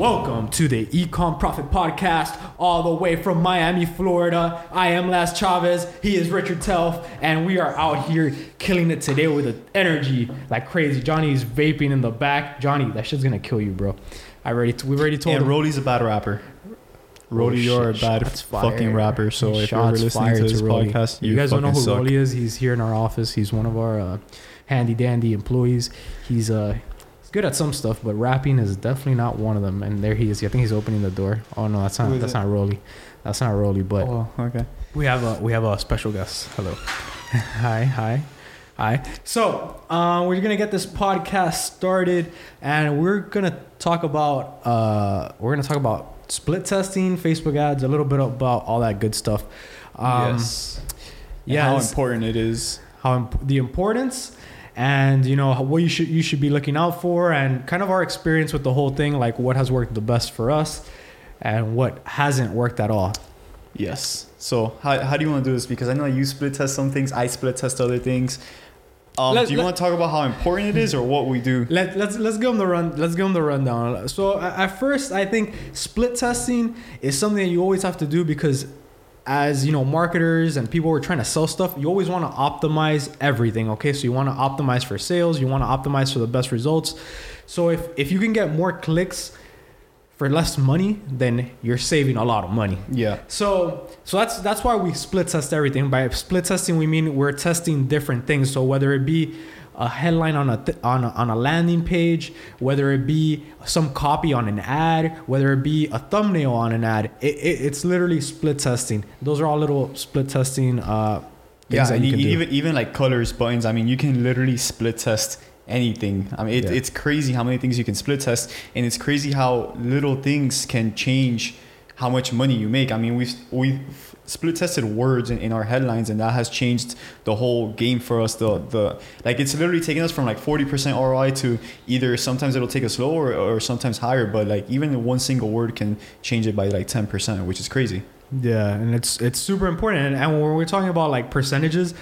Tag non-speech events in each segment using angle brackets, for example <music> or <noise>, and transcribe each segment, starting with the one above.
Welcome to the Ecom Profit Podcast, all the way from Miami, Florida. I am Laz Chavez. He is Richard Telf, and we are out here killing it today with the energy like crazy. Johnny's vaping in the back. Johnny, that shit's gonna kill you, bro. I already, we already told And him. Rolly's a bad rapper. Rolly, Oh, you're a bad fucking rapper. So if you're Shots listening to this Rolly. podcast, you, you, guys don't know who suck. Rolly is. He's here in our office. He's one of our uh, handy dandy employees. He's uh, good at some stuff, but rapping is definitely not one of them. And there he is. I think he's opening the door. Oh no, that's not. is That's it? not Rolly. That's not Rolly. But Oh, okay. we have a we have a special guest. Hello. <laughs> hi, hi, hi. So uh, we're gonna get this podcast started, and we're gonna talk about uh, we're gonna talk about split testing, Facebook ads, a little bit about all that good stuff. Um, yes. yeah, Yeah. How important it is. how imp- the importance and you know what you should you should be looking out for and kind of our experience with the whole thing like what has worked the best for us and what hasn't worked at all Yes. So how, how do you want to do this? Because I know you split test some things, I split test other things. Um, Let- do you let- want to talk about how important it is or what we do? Let, let's let's give them the run. Let's give them the rundown. So at first, I think split testing is something that you always have to do because, as you know, marketers and people who are trying to sell stuff, you always want to optimize everything. Okay, so you want to optimize for sales. You want to optimize for the best results. So if if you can get more clicks for less money, then you're saving a lot of money. Yeah. So so that's that's why we split test everything. By split testing, we mean we're testing different things. So whether it be a headline on a th- on a, on a landing page, whether it be some copy on an ad, whether it be a thumbnail on an ad, it, it, it's literally split testing. Those are all little split testing uh, Yeah. you you can do. even even like colors, buttons. I mean, you can literally split test anything. I mean, it, Yeah. it's crazy how many things you can split test, and it's crazy how little things can change how much money you make. I mean, we've we've split tested words in, in our headlines, and that has changed the whole game for us. The the like it's literally taking us from like forty percent ROI to either sometimes it'll take us lower or sometimes higher, but like even one single word can change it by like ten percent, which is crazy. Yeah, and it's it's super important. And, and when we're talking about like percentages,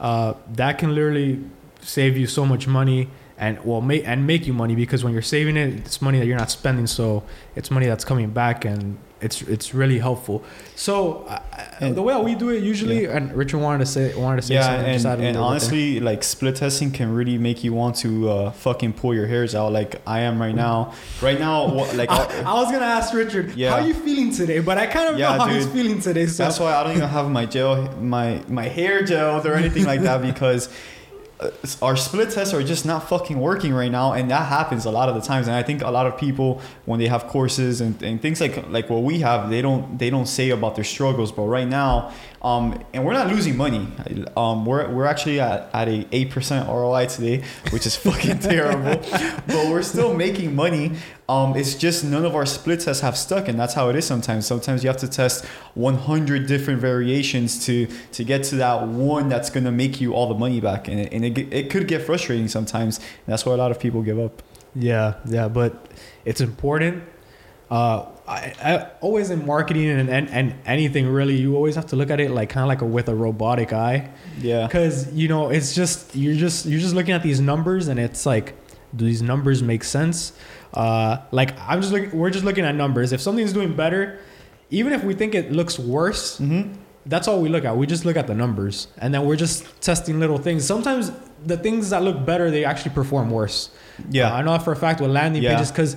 uh, that can literally save you so much money and well make and make you money because when you're saving it, it's money that you're not spending. So it's money that's coming back, and it's it's really helpful. So uh, And- the way we do it usually, and Richard wanted to say wanted to say yeah, something. and, just add a and little bit honestly, like split testing can really make you want to uh, fucking pull your hairs out, like I am right now. Right now, what, <laughs> like. I, I was gonna ask Richard, Yeah. how are you feeling today? But I kind of Yeah, know how he's dude. feeling today. So that's why I don't even have my gel, my my hair gels or anything like that <laughs> because. Our split tests are just not fucking working right now, and that happens a lot of the times. And I think a lot of people, when they have courses and, and things like like what we have, they don't they don't say about their struggles. But right now, um, and we're not losing money. Um, we're we're actually at, at a eight percent ROI today, which is fucking <laughs> terrible. but we're still making money. Um, it's just none of our split tests have stuck, and that's how it is sometimes. Sometimes you have to test 100 different variations to to get to that one that's gonna make you all the money back, and it, and it, it could get frustrating sometimes. That's why a lot of people give up. Yeah, yeah, but it's important. Uh, I, I always in marketing and, and and anything really, you always have to look at it like kind of like a, with a robotic eye, Yeah. because you know it's just you're just you're just looking at these numbers and it's like, do these numbers make sense? Uh, like I'm just looking, we're just looking at numbers. If something's doing better, even if we think it looks worse, Mm-hmm. that's all we look at. We just look at the numbers, and then we're just testing little things. Sometimes the things that look better, they actually perform worse. Yeah. Uh, I know for a fact with landing Yeah. pages because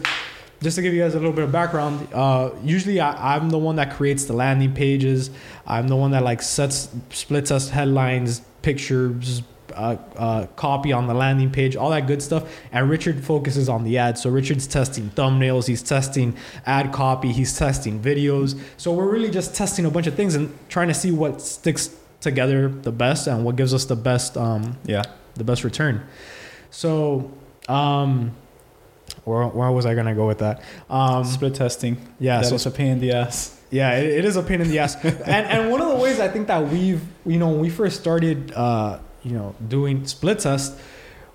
just to give you guys a little bit of background, uh, usually I, I'm the one that creates the landing pages. I'm the one that like sets splits us headlines, pictures, uh, uh, copy on the landing page, all that good stuff. And Richard focuses on the ads. So Richard's testing thumbnails, he's testing ad copy, he's testing videos. So we're really just testing a bunch of things and trying to see what sticks together the best and what gives us the best um, Yeah. the best return. So, um, where, where was I gonna go with that? Um, split testing. yeah, Yeah. so That's a pain in the ass. yeah, it, it is a pain in the ass. <laughs> and and one of the ways I think that we've, you know, when we first started, uh, you know, doing split test,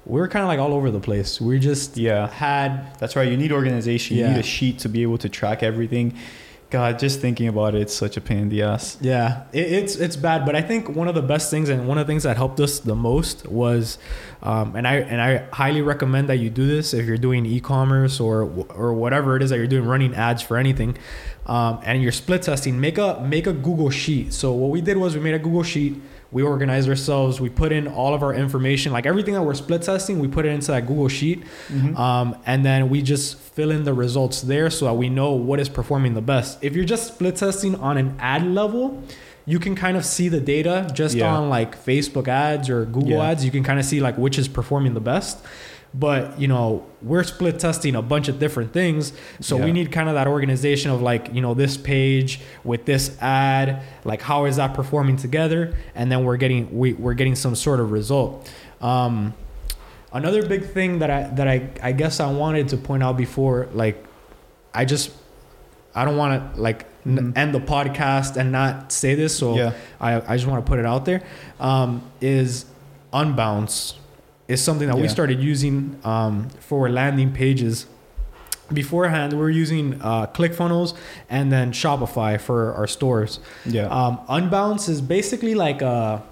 we are kind of like all over the place. We just Yeah. had That's right. You need organization. You Yeah. need a sheet to be able to track everything. God, just thinking about it, it's such a pain in the ass. Yeah, it, it's it's bad, but I think one of the best things and one of the things that helped us the most was, um, and I and I highly recommend that you do this if you're doing e-commerce or or whatever it is that you're doing, running ads for anything, um, and you're split testing. Make a make a Google sheet. So what we did was we made a Google sheet. We organized ourselves. We put in all of our information, like everything that we're split testing. We put it into that Google sheet, Mhm. um, and then we just fill in the results there so that we know what is performing the best. If you're just split testing on an ad level, you can kind of see the data just Yeah. on like Facebook ads or Google Yeah. ads. You can kind of see like which is performing the best. But you know, we're split testing a bunch of different things, so we need kind of that organization of like you know this page with this ad, like how is that performing together, and then we're getting we, we're getting some sort of result. Um, another big thing that I that I I guess I wanted to point out before, like I just I don't want to like n- Mhm. end the podcast and not say this, so yeah. I, I just want to put it out there. Um, is Unbounce is something that we started using um, for landing pages. Beforehand, we were using uh, ClickFunnels and then Shopify for our stores. Yeah. Um, Unbounce is basically like a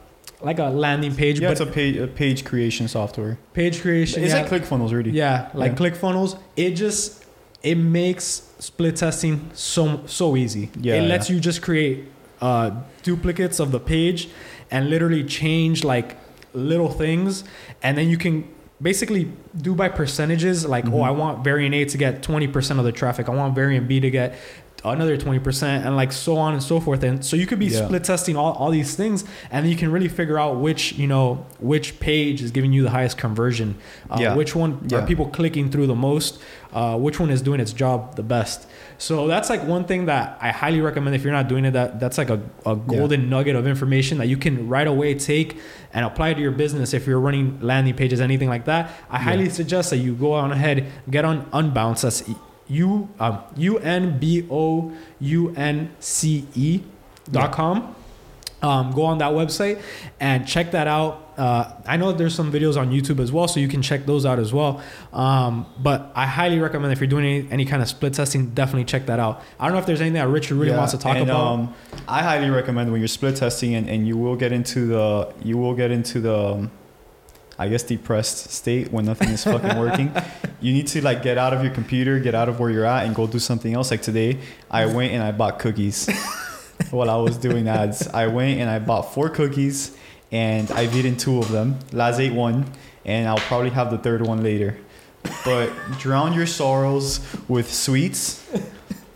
like a landing page, yeah, but it's a page, a page creation software. page creation. It's yeah, it ClickFunnels really? yeah, like Yeah. ClickFunnels. It just it makes split testing so so easy. Yeah, it yeah. lets you just create uh, duplicates of the page and literally change like little things, and then you can basically do by percentages. Like, oh, Mhm. I want variant A to get twenty percent of the traffic. I want variant B to get another 20% and like so on and so forth and so you could be Yeah. split testing all, all these things and then you can really figure out which you know which page is giving you the highest conversion uh, Yeah. which one Yeah. are people clicking through the most uh, which one is doing its job the best so that's like one thing that i highly recommend if you're not doing it that that's like a, a golden nugget of information that you can right away take and apply to your business if you're running landing pages anything like that. I Yeah. highly suggest that you go on ahead get on unbounce. That's u um, u n b o u n c e dot com um, go on that website and check that out. Uh, I know there's some videos on YouTube as well, so you can check those out as well. Um, but I highly recommend if you're doing any, any kind of split testing, definitely check that out. I don't know if there's anything that Richard really Yeah, wants to talk and, about. Um, I highly recommend when you're split testing and, and you will get into the you will get into the um, I guess depressed state when nothing is fucking working. <laughs> You need to like get out of your computer, get out of where you're at, and go do something else. Like today, I went and I bought cookies <laughs> while I was doing ads. I went and I bought four cookies, and I've eaten two of them. Laz ate one, and I'll probably have the third one later. But drown your sorrows with sweets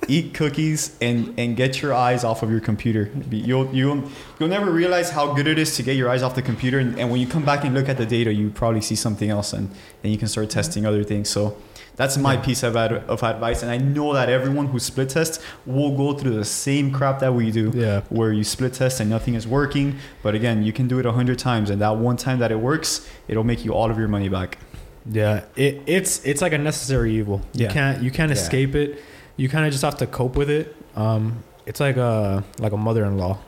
eat cookies and and get your eyes off of your computer you'll you'll you'll never realize how good it is to get your eyes off the computer and, and when you come back and look at the data you probably see something else and then you can start testing other things so that's my piece of, ad- of advice and i know that everyone who split tests will go through the same crap that we do yeah. where you split test and nothing is working but again you can do it a hundred times and that one time that it works it'll make you all of your money back Yeah, it, it's it's like a necessary evil. You Yeah. can't you can't Yeah. escape it. You kind of just have to cope with it. Um, it's like a like a mother-in-law.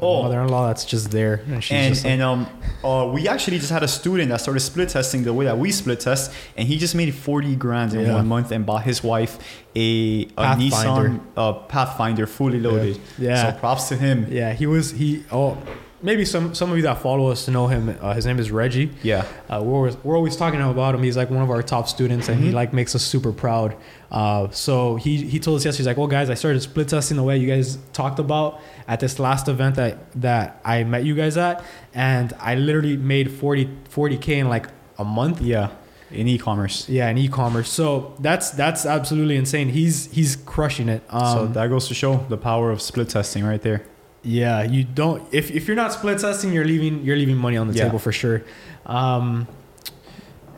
Oh. mother-in-law that's just there, and she's and just like, and um uh, we actually just had a student that started split testing the way that we split test and he just made 40 grand in Yeah. one month and bought his wife a, a Pathfinder. nissan uh, pathfinder fully loaded yeah, so props to him yeah. He was he. Oh, maybe some some of you that follow us know him. Uh, his name is Reggie. yeah Uh, we're always, we're always talking about him. He's like one of our top students, and he Mhm. like makes us super proud. Uh, so he he told us yesterday, he's like, "Well, guys, I started split testing the way you guys talked about at this last event that that I met you guys at, and I literally made 40 k in like a month. yeah in e-commerce Yeah, in e-commerce. So that's that's absolutely insane. He's he's crushing it. Um, so that goes to show the power of split testing right there yeah, you don't if if you're not split testing, you're leaving you're leaving money on the Yeah. table for sure. Um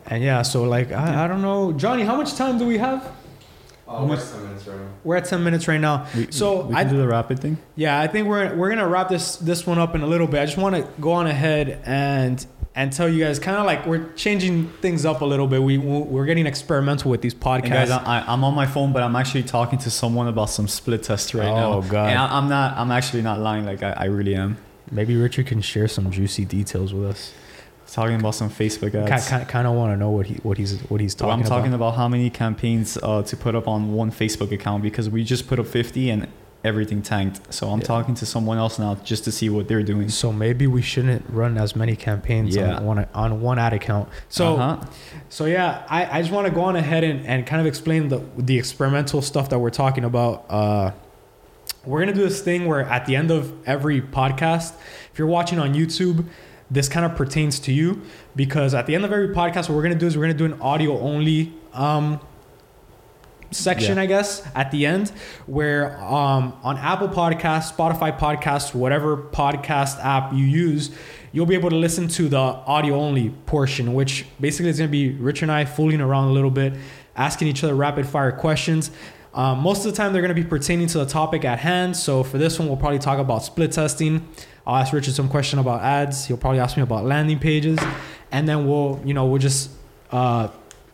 and yeah, so like I, I don't know, Johnny, how much time do we have? Oh, we're 10 minutes right now. We're at 10 minutes right now. we, So we I- can do the rapid thing Yeah, I think we're we're going to wrap this this one up in a little bit. I just want to go on ahead and and tell you guys kind of like we're changing things up a little bit. We we're getting experimental with these podcasts. and guys I, I'm on my phone but I'm actually talking to someone about some split test right now Oh, God. and I, I'm not I'm actually not lying like I, I really am Maybe Richard can share some juicy details with us. talking about some Facebook ads Kind, kind, kind of want to know what he what he's what he's So talking I'm talking about. about how many campaigns uh, to put up on one Facebook account because we just put up 50 and everything tanked. So I'm Yeah. talking to someone else now just to see what they're doing. So maybe we shouldn't run as many campaigns Yeah. on one on one ad account. So Uh-huh. so yeah, I, I just want to go on ahead and, and kind of explain the the experimental stuff that we're talking about. Uh, we're gonna do this thing where at the end of every podcast, if you're watching on YouTube, this kind of pertains to you because at the end of every podcast, what we're gonna do is we're gonna do an audio only um, section, Yeah. I guess, at the end, where um, on Apple Podcasts, Spotify Podcasts, whatever podcast app you use, you'll be able to listen to the audio only portion, which basically is going to be Rich and I fooling around a little bit, asking each other rapid fire questions. Um, most of the time, they're going to be pertaining to the topic at hand. So for this one, we'll probably talk about split testing. I'll ask Richard some question about ads. He'll probably ask me about landing pages, and then we'll, you know, we'll just uh,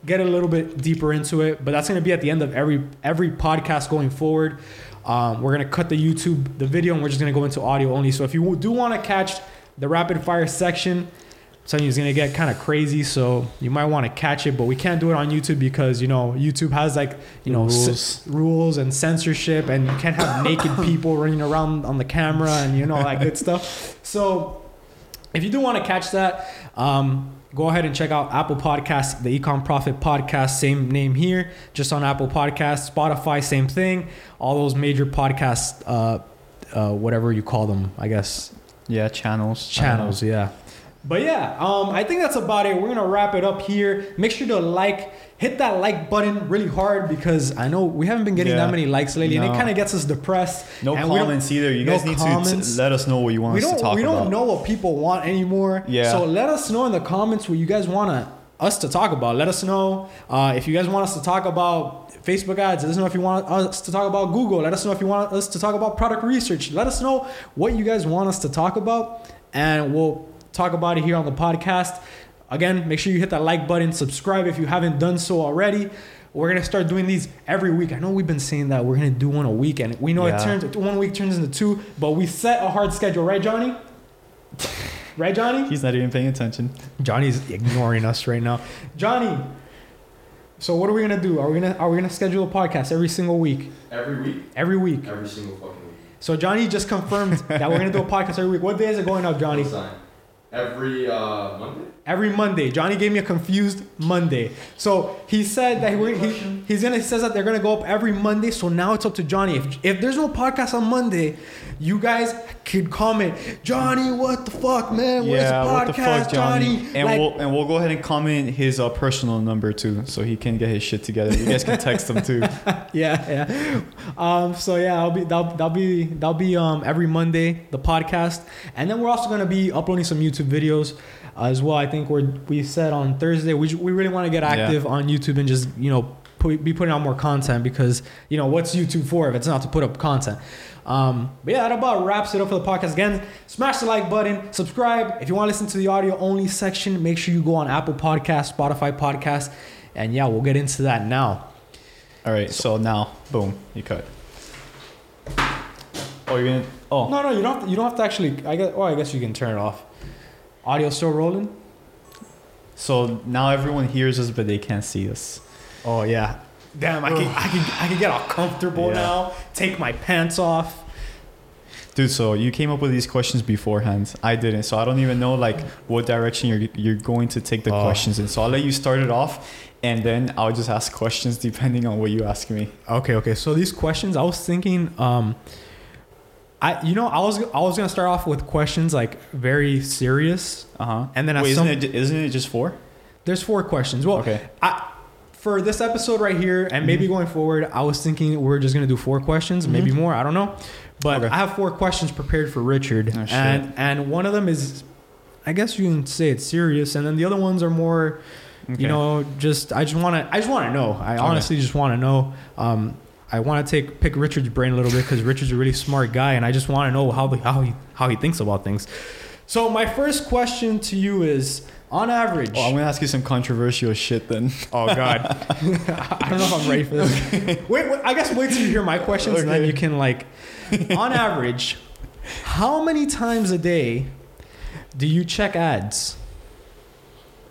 get a little bit deeper into it. But that's going to be at the end of every every podcast going forward. Um, we're going to cut the YouTube the video, and we're just going to go into audio only. So if you do want to catch the rapid fire section, I'm telling you, it's going to get kind of crazy. So you might want to catch it, but we can't do it on YouTube because you know YouTube has like you know Rules. s- rules and censorship, and you can't have naked <coughs> people running around on the camera and you know that good stuff. So if you do want to catch that, um, go ahead and check out Apple Podcasts, the Ecom Profit Podcast, same name here, just on Apple Podcasts, Spotify, same thing. All those major podcasts, uh, uh, whatever you call them, I guess Yeah, channels. I don't know. channels. Yeah. But yeah, um, I think that's about it. We're gonna wrap it up here. Make sure to like, hit that like button really hard because I know we haven't been getting Yeah. that many likes lately, and it kind of gets us depressed. No And comments either. You no guys need to comments. t- let us know what you want we us don't to talk we don't know what people want anymore. Yeah. So let us know in the comments what you guys want to, us to talk about. Let us know uh, if you guys want us to talk about Facebook ads. Let us know if you want us to talk about Google. Let us know if you want us to talk about product research. Let us know what you guys want us to talk about, and we'll talk about it here on the podcast. Again, make sure you hit that like button, subscribe if you haven't done so already. We're gonna start doing these every week. I know we've been saying that we're gonna do one a week, and we know it Yeah. turns one week turns into two, but we set a hard schedule, right, Johnny? Right, Johnny? He's not even paying attention. Johnny's ignoring us right now. Johnny. So what are we gonna do? Are we gonna are we gonna schedule a podcast every single week? Every week? Every week. Every single fucking week. So Johnny just confirmed that we're gonna do a podcast every week. What day is it going up, Johnny? Every uh, Monday? Every Monday. Johnny gave me a confused Monday. So he said that we're, he, he's gonna he says that they're gonna go up every Monday. So now it's up to Johnny. If if there's no podcast on Monday, you guys could comment, Johnny, what the fuck, man? Where's yeah, the podcast, what the fuck, Johnny? And Like- we'll and we'll go ahead and comment his uh, personal number too, so he can get his shit together. You guys can text him too. <laughs> yeah, yeah. Um, so yeah, I'll be that'll, that'll be that'll be um every Monday the podcast, and then we're also gonna be uploading some YouTube videos as well. I think we're we said on Thursday we we really want to get Yeah. active on YouTube and just you know put, be putting out more content because you know what's YouTube for if it's not to put up content. Um, but yeah, that about wraps it up for the podcast. Again, smash the like button, subscribe. If you want to listen to the audio only section, make sure you go on Apple Podcast, Spotify Podcast, and yeah, we'll get into that now. All right, so now, boom, you cut. Oh, you're gonna. Oh, No, no, you don't. Have to, you don't have to actually. I guess. Oh, I guess you can turn it off. Audio still rolling. so now everyone hears us, but they can't see us. Oh yeah. Damn, I can. I can. I can get all comfortable Yeah. now. Take my pants off. Dude, so you came up with these questions beforehand. I didn't, so I don't even know like what direction you're you're going to take the Oh. questions in. So I'll let you start it off, and then I'll just ask questions <laughs> depending on what you ask me. Okay. Okay. So these questions, I was thinking. Um, I you know I was I was gonna start off with questions like very serious, Uh huh. and then Wait, some isn't it isn't it just four? there's four questions. Well, okay. I for this episode right here, and maybe Mm-hmm. going forward, I was thinking we're just gonna do four questions, maybe Mhm. more. I don't know, but Okay. I have four questions prepared for Richard, Oh, and and one of them is, I guess you can say it's serious, and then the other ones are more, Okay. you know, just I just want to I just want to know. I Okay. honestly just want to know. Um, I want to take pick Richard's brain a little bit because Richard's a really smart guy, and I just want to know how the, how he how he thinks about things. So my first question to you is, on average, Oh, I'm gonna ask you some controversial shit then. <laughs> Oh God, <laughs> I don't know if I'm ready for this. Wait, wait, I guess wait till you hear my questions, and then you can like, on <laughs> average, how many times a day do you check ads?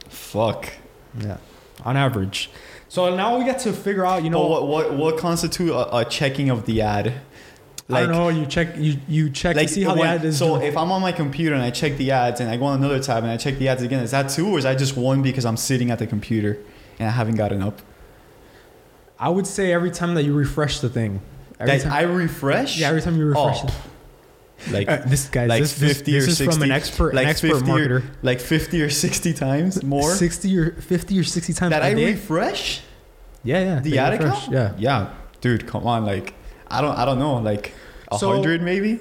Fuck. Yeah, on average. So now we get to figure out, you know, know what what what constitute a, a checking of the ad? I don't know. You check. You you check to see how the ad is. so doing. if I'm on my computer and I check the ads and I go on another tab and I check the ads again, is that two or is that just one because I'm sitting at the computer and I haven't gotten up? I would say every time that you refresh the thing. Every That time, I refresh. yeah, every time you refresh Oh. it. like Uh, this guys, like this, 50 this or is 60 from an expert, like an expert 50 or- marketer. like 50 or 60 times more sixty or fifty or sixty times that I day. refresh. Yeah, yeah. the they ad refresh. Yeah. Yeah, dude, come on. Like I don't I don't know. Like a So- hundred maybe.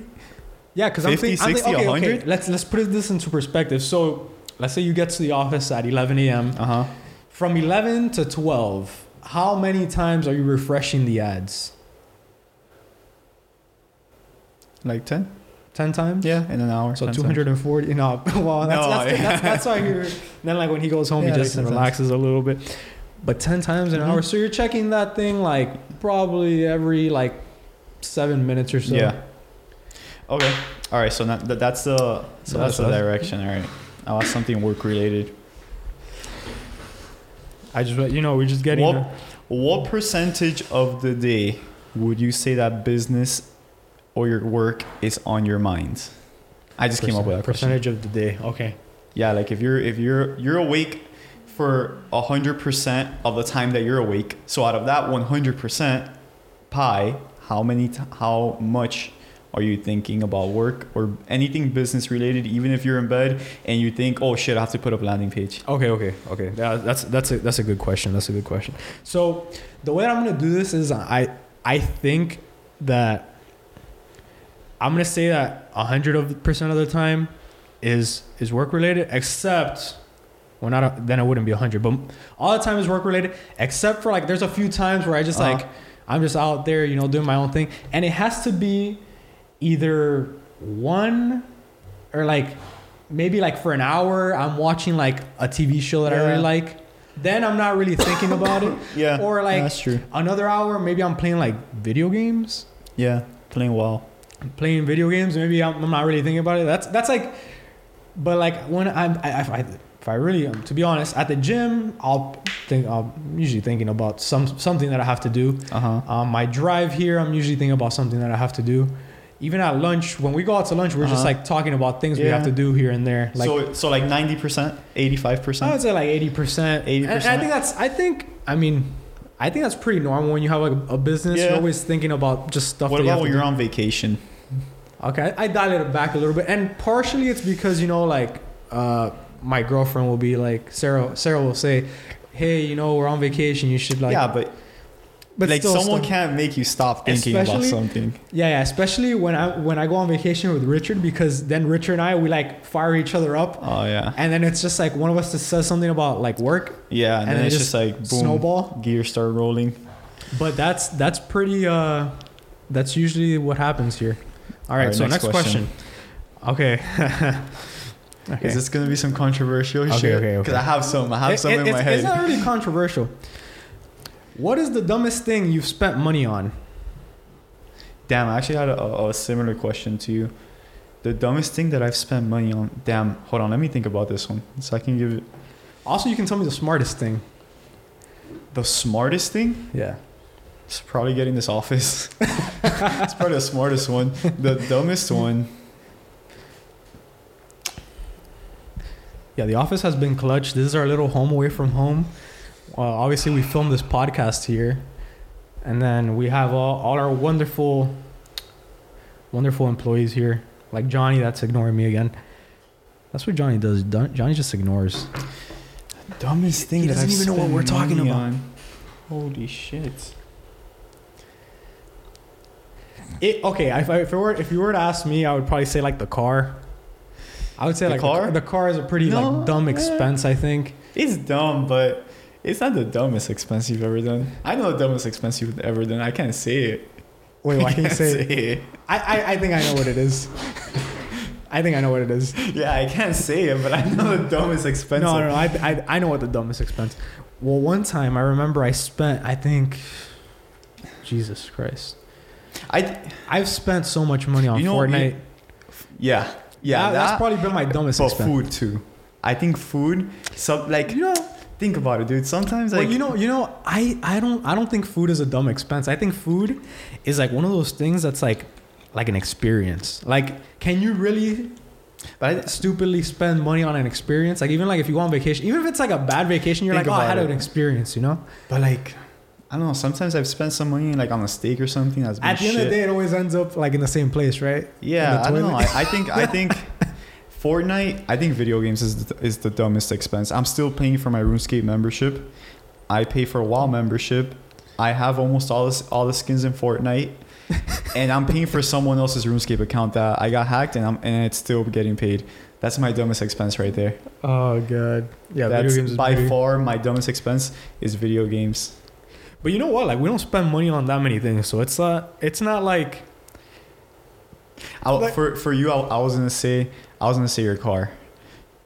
Yeah, because I'm 50, thinking, I'm 60, think, okay, okay, 100? let's let's put this into perspective. So, let's say you get to the office at 11 a.m. Uh huh. From 11 to 12, how many times are you refreshing the ads? Like ten. 10 times. Yeah, in an hour. So 10 times. 240. No, <laughs> well, that's, No, that's, yeah. that's, that's why you're. Then, like when he goes home, <laughs> Yeah, he just that makes sense. relaxes a little bit. But 10 times an Mhm. hour, so you're checking that thing like probably every like seven minutes or so. Yeah. Okay. All right. So that, that- that's the so So that's the direction. All right. I want something work related. I just, you know, we're just getting. What the- what percentage of the day would you say that business or your work is on your mind? I just came up with that question. percentage of the day. Okay. Yeah, like if you're if you're you're awake for hundred percent of the time that you're awake. So out of that one hundred percent pie, how many t- how much are you thinking about work or anything business related? Even if you're in bed and you think, oh shit, I have to put up a landing page. Okay, okay, okay. Yeah, that's that's a that's a good question. That's a good question. So the way I'm gonna do this is I I think that I'm gonna say that hundred of percent of the time is is work related, except well not then it wouldn't be hundred, but all the time is work related, except for like there's a few times where I just Uh-huh. like I'm just out there, you know, doing my own thing, and it has to be either one or like maybe like for an hour I'm watching like a TV show that I really like. Then I'm not really thinking about it. <laughs> Yeah, Or like that's true. another hour, maybe I'm playing like video games, Yeah, playing well. playing video games. Maybe I'm, I'm not really thinking about it. That's that's like, but like when I'm I, I, if I really um, to be honest at the gym, I'll think I'm usually thinking about some something that I have to do. Uh huh. Um, my drive here, I'm usually thinking about something that I have to do. Even at lunch, when we go out to lunch, we're just Uh-huh. like talking about things we have to do here and there. Like so so like ninety percent, eighty five percent. I would say like eighty percent. 80%. And I think that's. I think. I mean, I think that's pretty normal when you have like a business. You're always thinking about just stuff. What that you about have when you're do. on vacation? Okay, I dialed it back a little bit, and partially it's because you know, like, uh, my girlfriend will be like, Sarah. Sarah will say, "Hey, you know, we're on vacation. You should like." yeah, but but like still someone stuff- can't make you stop thinking about something. Yeah, yeah. Especially when I when I go on vacation with Richard, because then Richard and I we like fire each other up, Oh yeah. and then it's just like one of us just says something about like work, Yeah, and, And then it it's just just like boom, snowball. gears start rolling. But that's that's pretty. uh That's usually what happens here. All right. All right, so next next, question. Okay. <laughs> okay. Is this gonna be some controversial Okay, shit? okay, okay. Because I have some. I have It- some it- in my head. it's not really controversial. What is the dumbest thing you've spent money on? Damn, I actually had a, a, a similar question to you. The dumbest thing that I've spent money on. Damn, hold on. Let me think about this one, so I can give it Also, you can tell me the smartest thing. the smartest thing. Yeah. It's probably getting this office. <laughs> it's probably the smartest one. The dumbest one. Yeah, the office has been clutch. This is our little home away from home. Well, obviously, we filmed this podcast here, and then we have all, all our wonderful, wonderful employees here. Like Johnny, that's ignoring me again. That's what Johnny does. Johnny just ignores. The Dumbest thing He that doesn't I've even know what spent we're talking money about. on. Holy shit. It, okay, if, I, if it were if you were to ask me, I would probably say like the car. I would say The like car? The, the car is a pretty No, like dumb expense. I think. It's dumb, but it's not the dumbest expense you've ever done. I know the dumbest expense you've ever done. I can't say it. Wait, why <laughs> can't you can't say? it? I, I I think I know what it is. I think I know what it is. Yeah, I can't say it, but I know the dumbest expense. No, no, no. I, I, I know what the dumbest expense. Well, one time I remember I spent, I think, Jesus Christ. I I've spent so much money on You know, Fortnite. you- yeah, yeah. That- that's probably been my dumbest but expense. food too. I think food. So like, You know, think about it, dude. Sometimes well, like you know, you know, I, I don't, I don't think food is a dumb expense. I think food is like one of those things that's like, like an experience. Like, can you really But I, stupidly spend money on an experience? Like, even like if you go on vacation, even if it's like a bad vacation, you're Think like, oh, I had it. an experience, you know. but like, I don't know. Sometimes I've spent some money like on a steak or something. That's At the end of the day, it always ends up like in the same place, right? Yeah, I don't know. I, I think I think <laughs> Fortnite. I think video games is the, is the dumbest expense. I'm still paying for my RuneScape membership. I pay for a WoW membership. I have almost all this all the skins in Fortnite, <laughs> and I'm paying for someone else's RuneScape account that I got hacked, and I'm and it's still getting paid. That's my dumbest expense right there. Oh god, yeah. That's video games is by pretty- far my dumbest expense is video games. But you know what? Like, we don't spend money on that many things, so it's uh, it's not like I, Like- for for you, I, I was gonna say I was gonna say your car.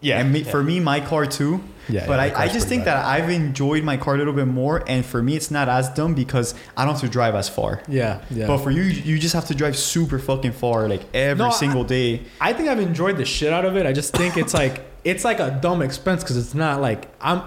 yeah. and me, for me, my car too. yeah. but yeah, I, I just think bad. that I've enjoyed my car a little bit more, and for me, it's not as dumb because I don't have to drive as far. Yeah, yeah. But for you, you just have to drive super fucking far, like every No, I- single day. I think I've enjoyed the shit out of it. I just think it's like it's like a dumb expense because it's not like I'm.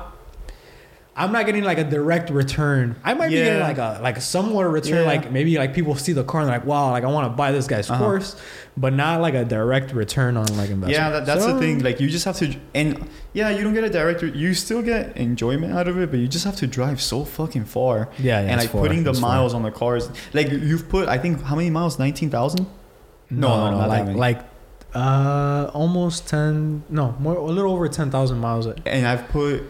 I'm not getting like a direct return. I might be getting like a like a somewhat return. Yeah. Like maybe like people see the car and they're like, wow, like I want to buy this guy's Uh-huh. horse, but not like a direct return on like investment. Yeah, that, that's So- the thing. Like you just have to, and yeah, you don't get a direct. You still get enjoyment out of it, but you just have to drive so fucking far. Yeah, yeah. and like far, putting the it's far. miles on the cars, like you've put, I think how many miles? Nineteen thousand. No, no, not that like like uh almost ten no more a little over ten thousand miles. And I've put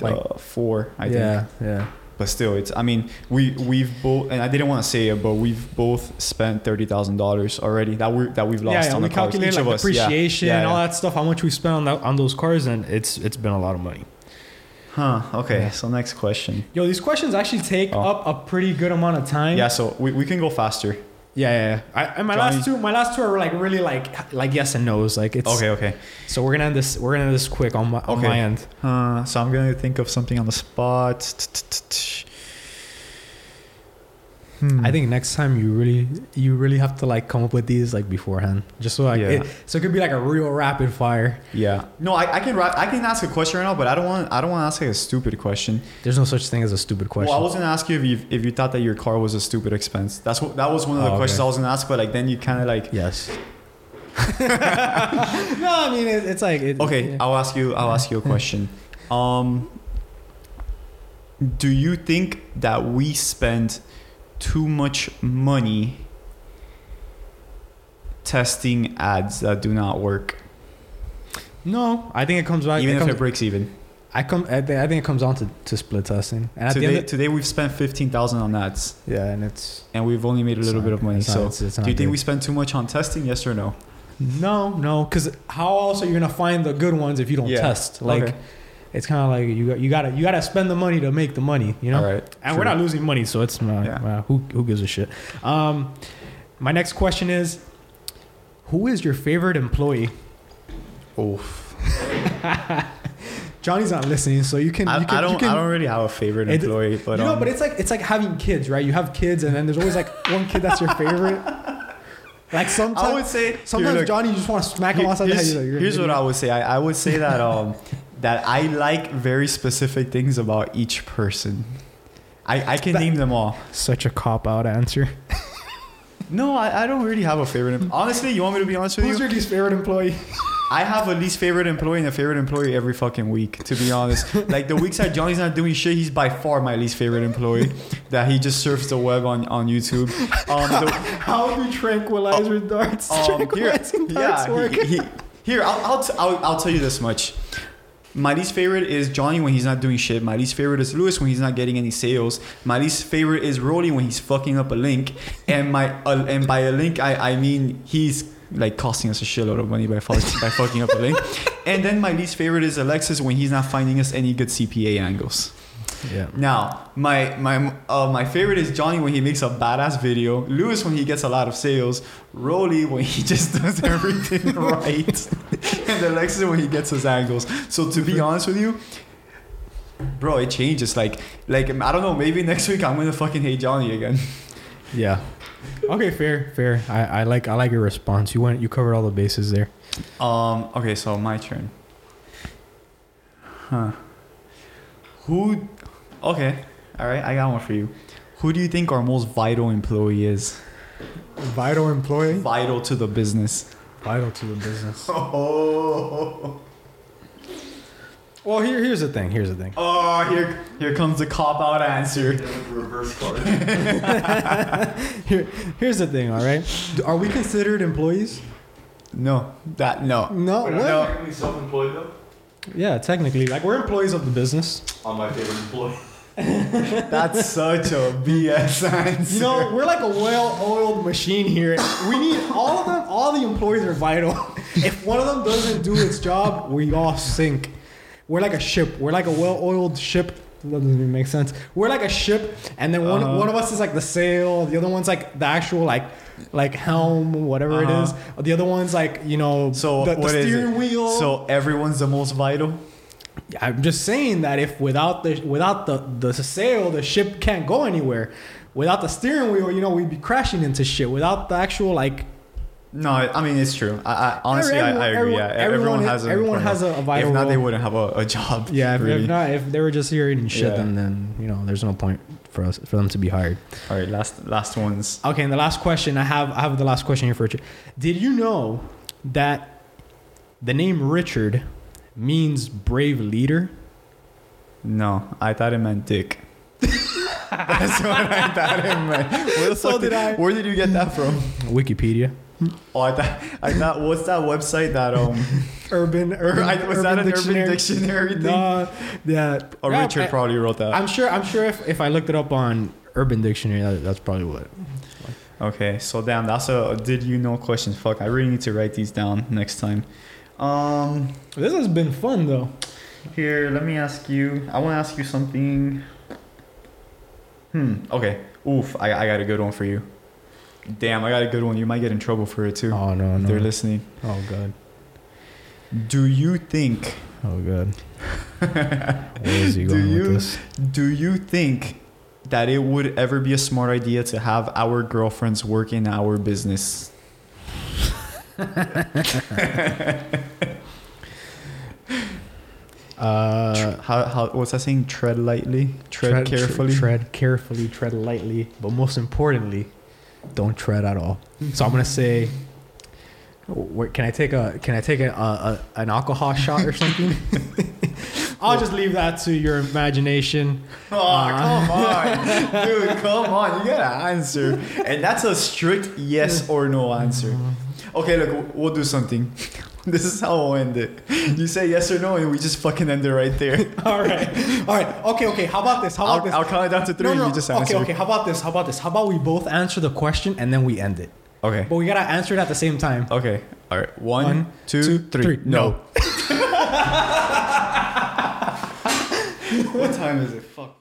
Like- uh, four. I think. yeah, yeah. but still it's i mean we we've both and i didn't want to say it but we've both spent $30000 already that we that we've lost yeah, yeah, on we the cars calculate each like of us Yeah. Yeah, and all that stuff, how much we spent on that, on those cars, and it's it's been a lot of money. huh okay Yeah. so next question Yo, these questions actually take Oh. up a pretty good amount of time. yeah so we, we can go faster yeah, yeah. yeah. I, and my Johnny- last two, my last two are like really like like yes and no's. Like it's okay okay So we're gonna end this. We're gonna end this quick on my on Okay. my end. uh, so i'm gonna think of something on the spot Hmm. I think next time you really you really have to like come up with these like beforehand, just so like Yeah. it, so it could be like a real rapid fire. yeah no I, I can i can ask a question right now but i don't want i don't want to ask like a stupid question There's no such thing as a stupid question. well i was gonna ask you if you if you thought that your car was a stupid expense that's what that was one of the Oh, okay. questions i was gonna ask but like then you kind of like yes. <laughs> no, I mean it, it's like it, Okay, yeah. I'll ask you. I'll ask you a <laughs> question. Um, do you think that we spend too much money testing ads that do not work, No, I think it comes back. even it if comes, it breaks even? I come. I think, I think it comes down to, to split testing, and at the Today, end, of, today we've spent fifteen thousand on ads, yeah, and it's and we've only made a little not- bit of money. it's not- So, it's- it's do you think good. we spend too much on testing? Yes or no? No, no, because how else are you gonna find the good ones if you don't Yeah. test? Like, Okay. It's kind of like you got, you gotta you gotta spend the money to make the money, you know. All right. And we're not losing money, so it's not. Yeah. uh, who who gives a shit? Um, my next question is, who is your favorite employee? Oof. <laughs> Johnny's not listening, so you can. I, you can I don't. You can, I don't really have a favorite It- employee, but you know, um, but it's like it's like having kids, right? You have kids, and then there's always like one kid that's your favorite. <laughs> Like sometimes, I would say sometimes here, look, Johnny you just want to smack him Here- outside the head. here's, You're like, here's what. I would say. I, I would say that um that I like very specific things about each person. I, I can That- name them all. Such a cop out answer. No, I, I don't really have a favorite. em- Honestly, you want me to be honest with Who's you? Who's your least favorite employee? <laughs> I have a least favorite employee and a favorite employee every fucking week. To be honest, like the weeks that Johnny's not doing shit, he's by far my least favorite employee. that he just surfs the web on on YouTube. Um, the, <laughs> How do tranquilizer darts? Um, here, darts yeah, work. he- he- here I'll, I'll, t- I'll, I'll tell you this much. My least favorite is Johnny when he's not doing shit. My least favorite is Lewis when he's not getting any sales. My least favorite is Rolly when he's fucking up a link. And my uh, and by a link I, I mean he's like costing us a shitload of money by by fucking up a link. And then my least favorite is Alexis when he's not finding us any good CPA angles. Yeah. Now, my my uh, my favorite is Johnny when he makes a badass video. Lewis when he gets a lot of sales. Rolly when he <laughs> just does everything <laughs> right. <laughs> and Alexis when he gets his angles. So to be honest with you, bro, it changes. Like like I don't know. Maybe next week I'm gonna fucking hate Johnny again. Yeah. Okay, fair, fair. I, I like I like your response. You went you covered all the bases there. Um. Okay, so my turn. Huh. Who? Okay. All right. I got one for you. Who do you think our most vital employee is? Vital employee. Vital to the business. Vital to the business. Oh, <laughs> Well, here, here's the thing. Here's the thing. oh here, here comes the cop out answer. Reverse card. <laughs> Here, here's the thing. All right. Are we considered employees? No, that no. No. Wait, what? I'm technically self-employed though. Yeah, technically, like we're employees of the business. I'm my favorite employee. That's such a BS answer. You know, we're like a well-oiled machine here. We need all of them. All the employees are vital. <laughs> If one of them doesn't do its job, we all sink. We're like a ship. We're like a well-oiled ship. That doesn't even make sense. We're like a ship, and then one Uh-huh. one of us is like the sail. The other one's like the actual like like helm, whatever it is. Uh-huh. The other one's like you know so the, the steering wheel. So everyone's the most vital. I'm just saying that if without the without the the sail, the ship can't go anywhere. Without the steering wheel, you know, we'd be crashing into shit. Without the actual like, No, I mean it's true. I, I honestly I, I agree. Everyone- yeah, everyone- everyone, has a everyone has a- a vital If not, they wouldn't have a, a job. yeah, if, really. if not, if they were just here eating shit, Yeah. then then you know, there's no point for us for them to be hired. All right, last last ones. Okay, and the last question I have, I have the last question here for you. Did you know that the name Richard means brave leader? No, I thought it meant dick. <laughs> That's what I thought it meant. Where So fuck did I. Where did you get that from? Wikipedia. Oh, I thought I thought what's that website that um Urban, <laughs> urban, I, was that an urban dictionary thing? No, yeah. Or Yeah, Richard I- probably wrote that. I'm sure. I'm sure if, if I looked it up on Urban Dictionary, that, that's probably what. Okay, so damn, that's a did you know question. Fuck, I really need to write these down next time. Um, This has been fun though. here, let me ask you. I want to ask you something. Hmm. Okay. Oof, I, I got a good one for you. Damn, I got a good one. You might get in trouble for it too. Oh no, no. They're listening. Oh god. Do you think? Oh god. <laughs> Where is he Do going you- with this? Do you think that it would ever be a smart idea to have our girlfriends work in our business? Uh, How, how what's that saying? Tread lightly, tread, carefully. tread carefully, tread lightly, but most importantly, don't tread at all. So I'm gonna say, can I take a can I take a, a, a an alcohol shot or something? <laughs> I'll just leave that to your imagination. Oh, come on, <laughs> dude, come on! You gotta answer, and that's a strict yes or no answer. Okay, look, we'll do something. <laughs> This is how we'll end it. You say yes or no, and we just fucking end it right there. <laughs> All right, all right, okay, okay. How about this? How about I'll, this? I'll count it down to three. no, no, You just okay, okay. How about this? How about this? How about we both answer the question and then we end it? Okay. But we gotta answer it at the same time. Okay. All right. One, One, two, two, three. three. No. <laughs> what time is it? Fuck.